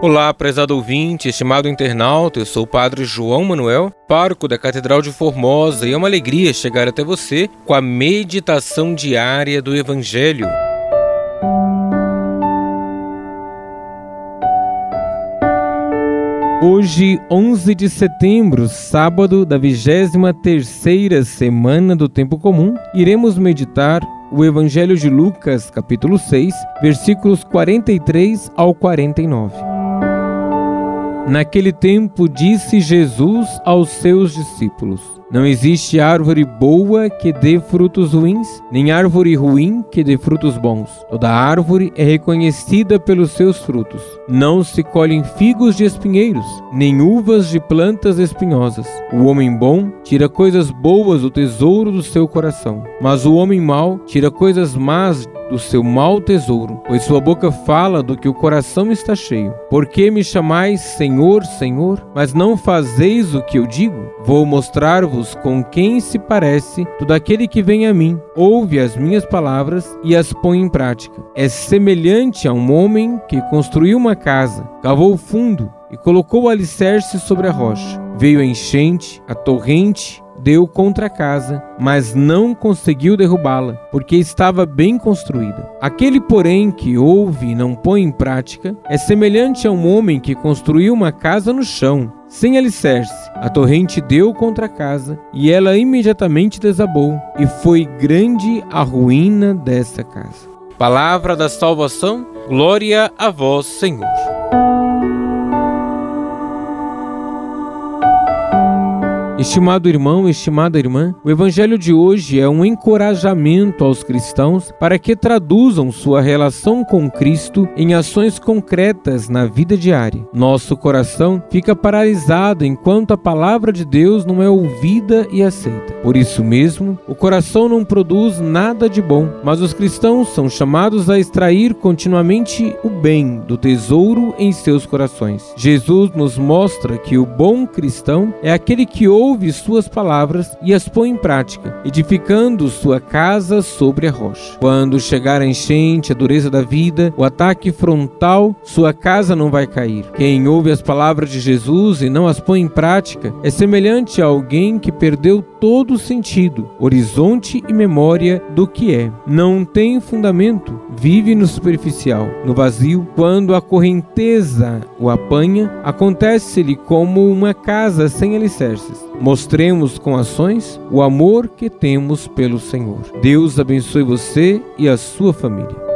Olá, prezado ouvinte, estimado internauta, eu sou o Padre João Manuel, pároco da Catedral de Formosa, e é uma alegria chegar até você com a meditação diária do Evangelho. Hoje, 11 de setembro, sábado da 23ª semana do Tempo Comum, iremos meditar o Evangelho de Lucas, capítulo 6, versículos 43 ao 49. Naquele tempo disse Jesus aos seus discípulos: Não existe árvore boa que dê frutos ruins, nem árvore ruim que dê frutos bons. Toda árvore é reconhecida pelos seus frutos. Não se colhem figos de espinheiros, nem uvas de plantas espinhosas. O homem bom tira coisas boas do tesouro do seu coração, mas o homem mau tira coisas más do seu mau tesouro, pois sua boca fala do que o coração está cheio. Por que me chamais Senhor, Senhor, mas não fazeis o que eu digo? Vou mostrar-vos com quem se parece todo aquele que vem a mim, ouve as minhas palavras e as põe em prática. É semelhante a um homem que construiu uma casa, cavou fundo e colocou o alicerce sobre a rocha. Veio a enchente, a torrente, deu contra a casa, mas não conseguiu derrubá-la, porque estava bem construída. Aquele, porém, que ouve e não põe em prática, é semelhante a um homem que construiu uma casa no chão, sem alicerce. A torrente deu contra a casa, e ela imediatamente desabou, e foi grande a ruína dessa casa. Palavra da salvação, glória a vós, Senhor. Estimado irmão, estimada irmã, o evangelho de hoje é um encorajamento aos cristãos para que traduzam sua relação com Cristo em ações concretas na vida diária. Nosso coração fica paralisado enquanto a palavra de Deus não é ouvida e aceita. Por isso mesmo, o coração não produz nada de bom, mas os cristãos são chamados a extrair continuamente o bem do tesouro em seus corações. Jesus nos mostra que o bom cristão é aquele que ouve ouve suas palavras e as põe em prática, edificando sua casa sobre a rocha. Quando chegar a enchente, a dureza da vida, o ataque frontal, sua casa não vai cair. Quem ouve as palavras de Jesus e não as põe em prática é semelhante a alguém que perdeu todo o sentido, horizonte e memória do que é. Não tem fundamento, vive no superficial, no vazio. Quando a correnteza o apanha, acontece-lhe como uma casa sem alicerces. Mostremos com ações o amor que temos pelo Senhor. Deus abençoe você e a sua família.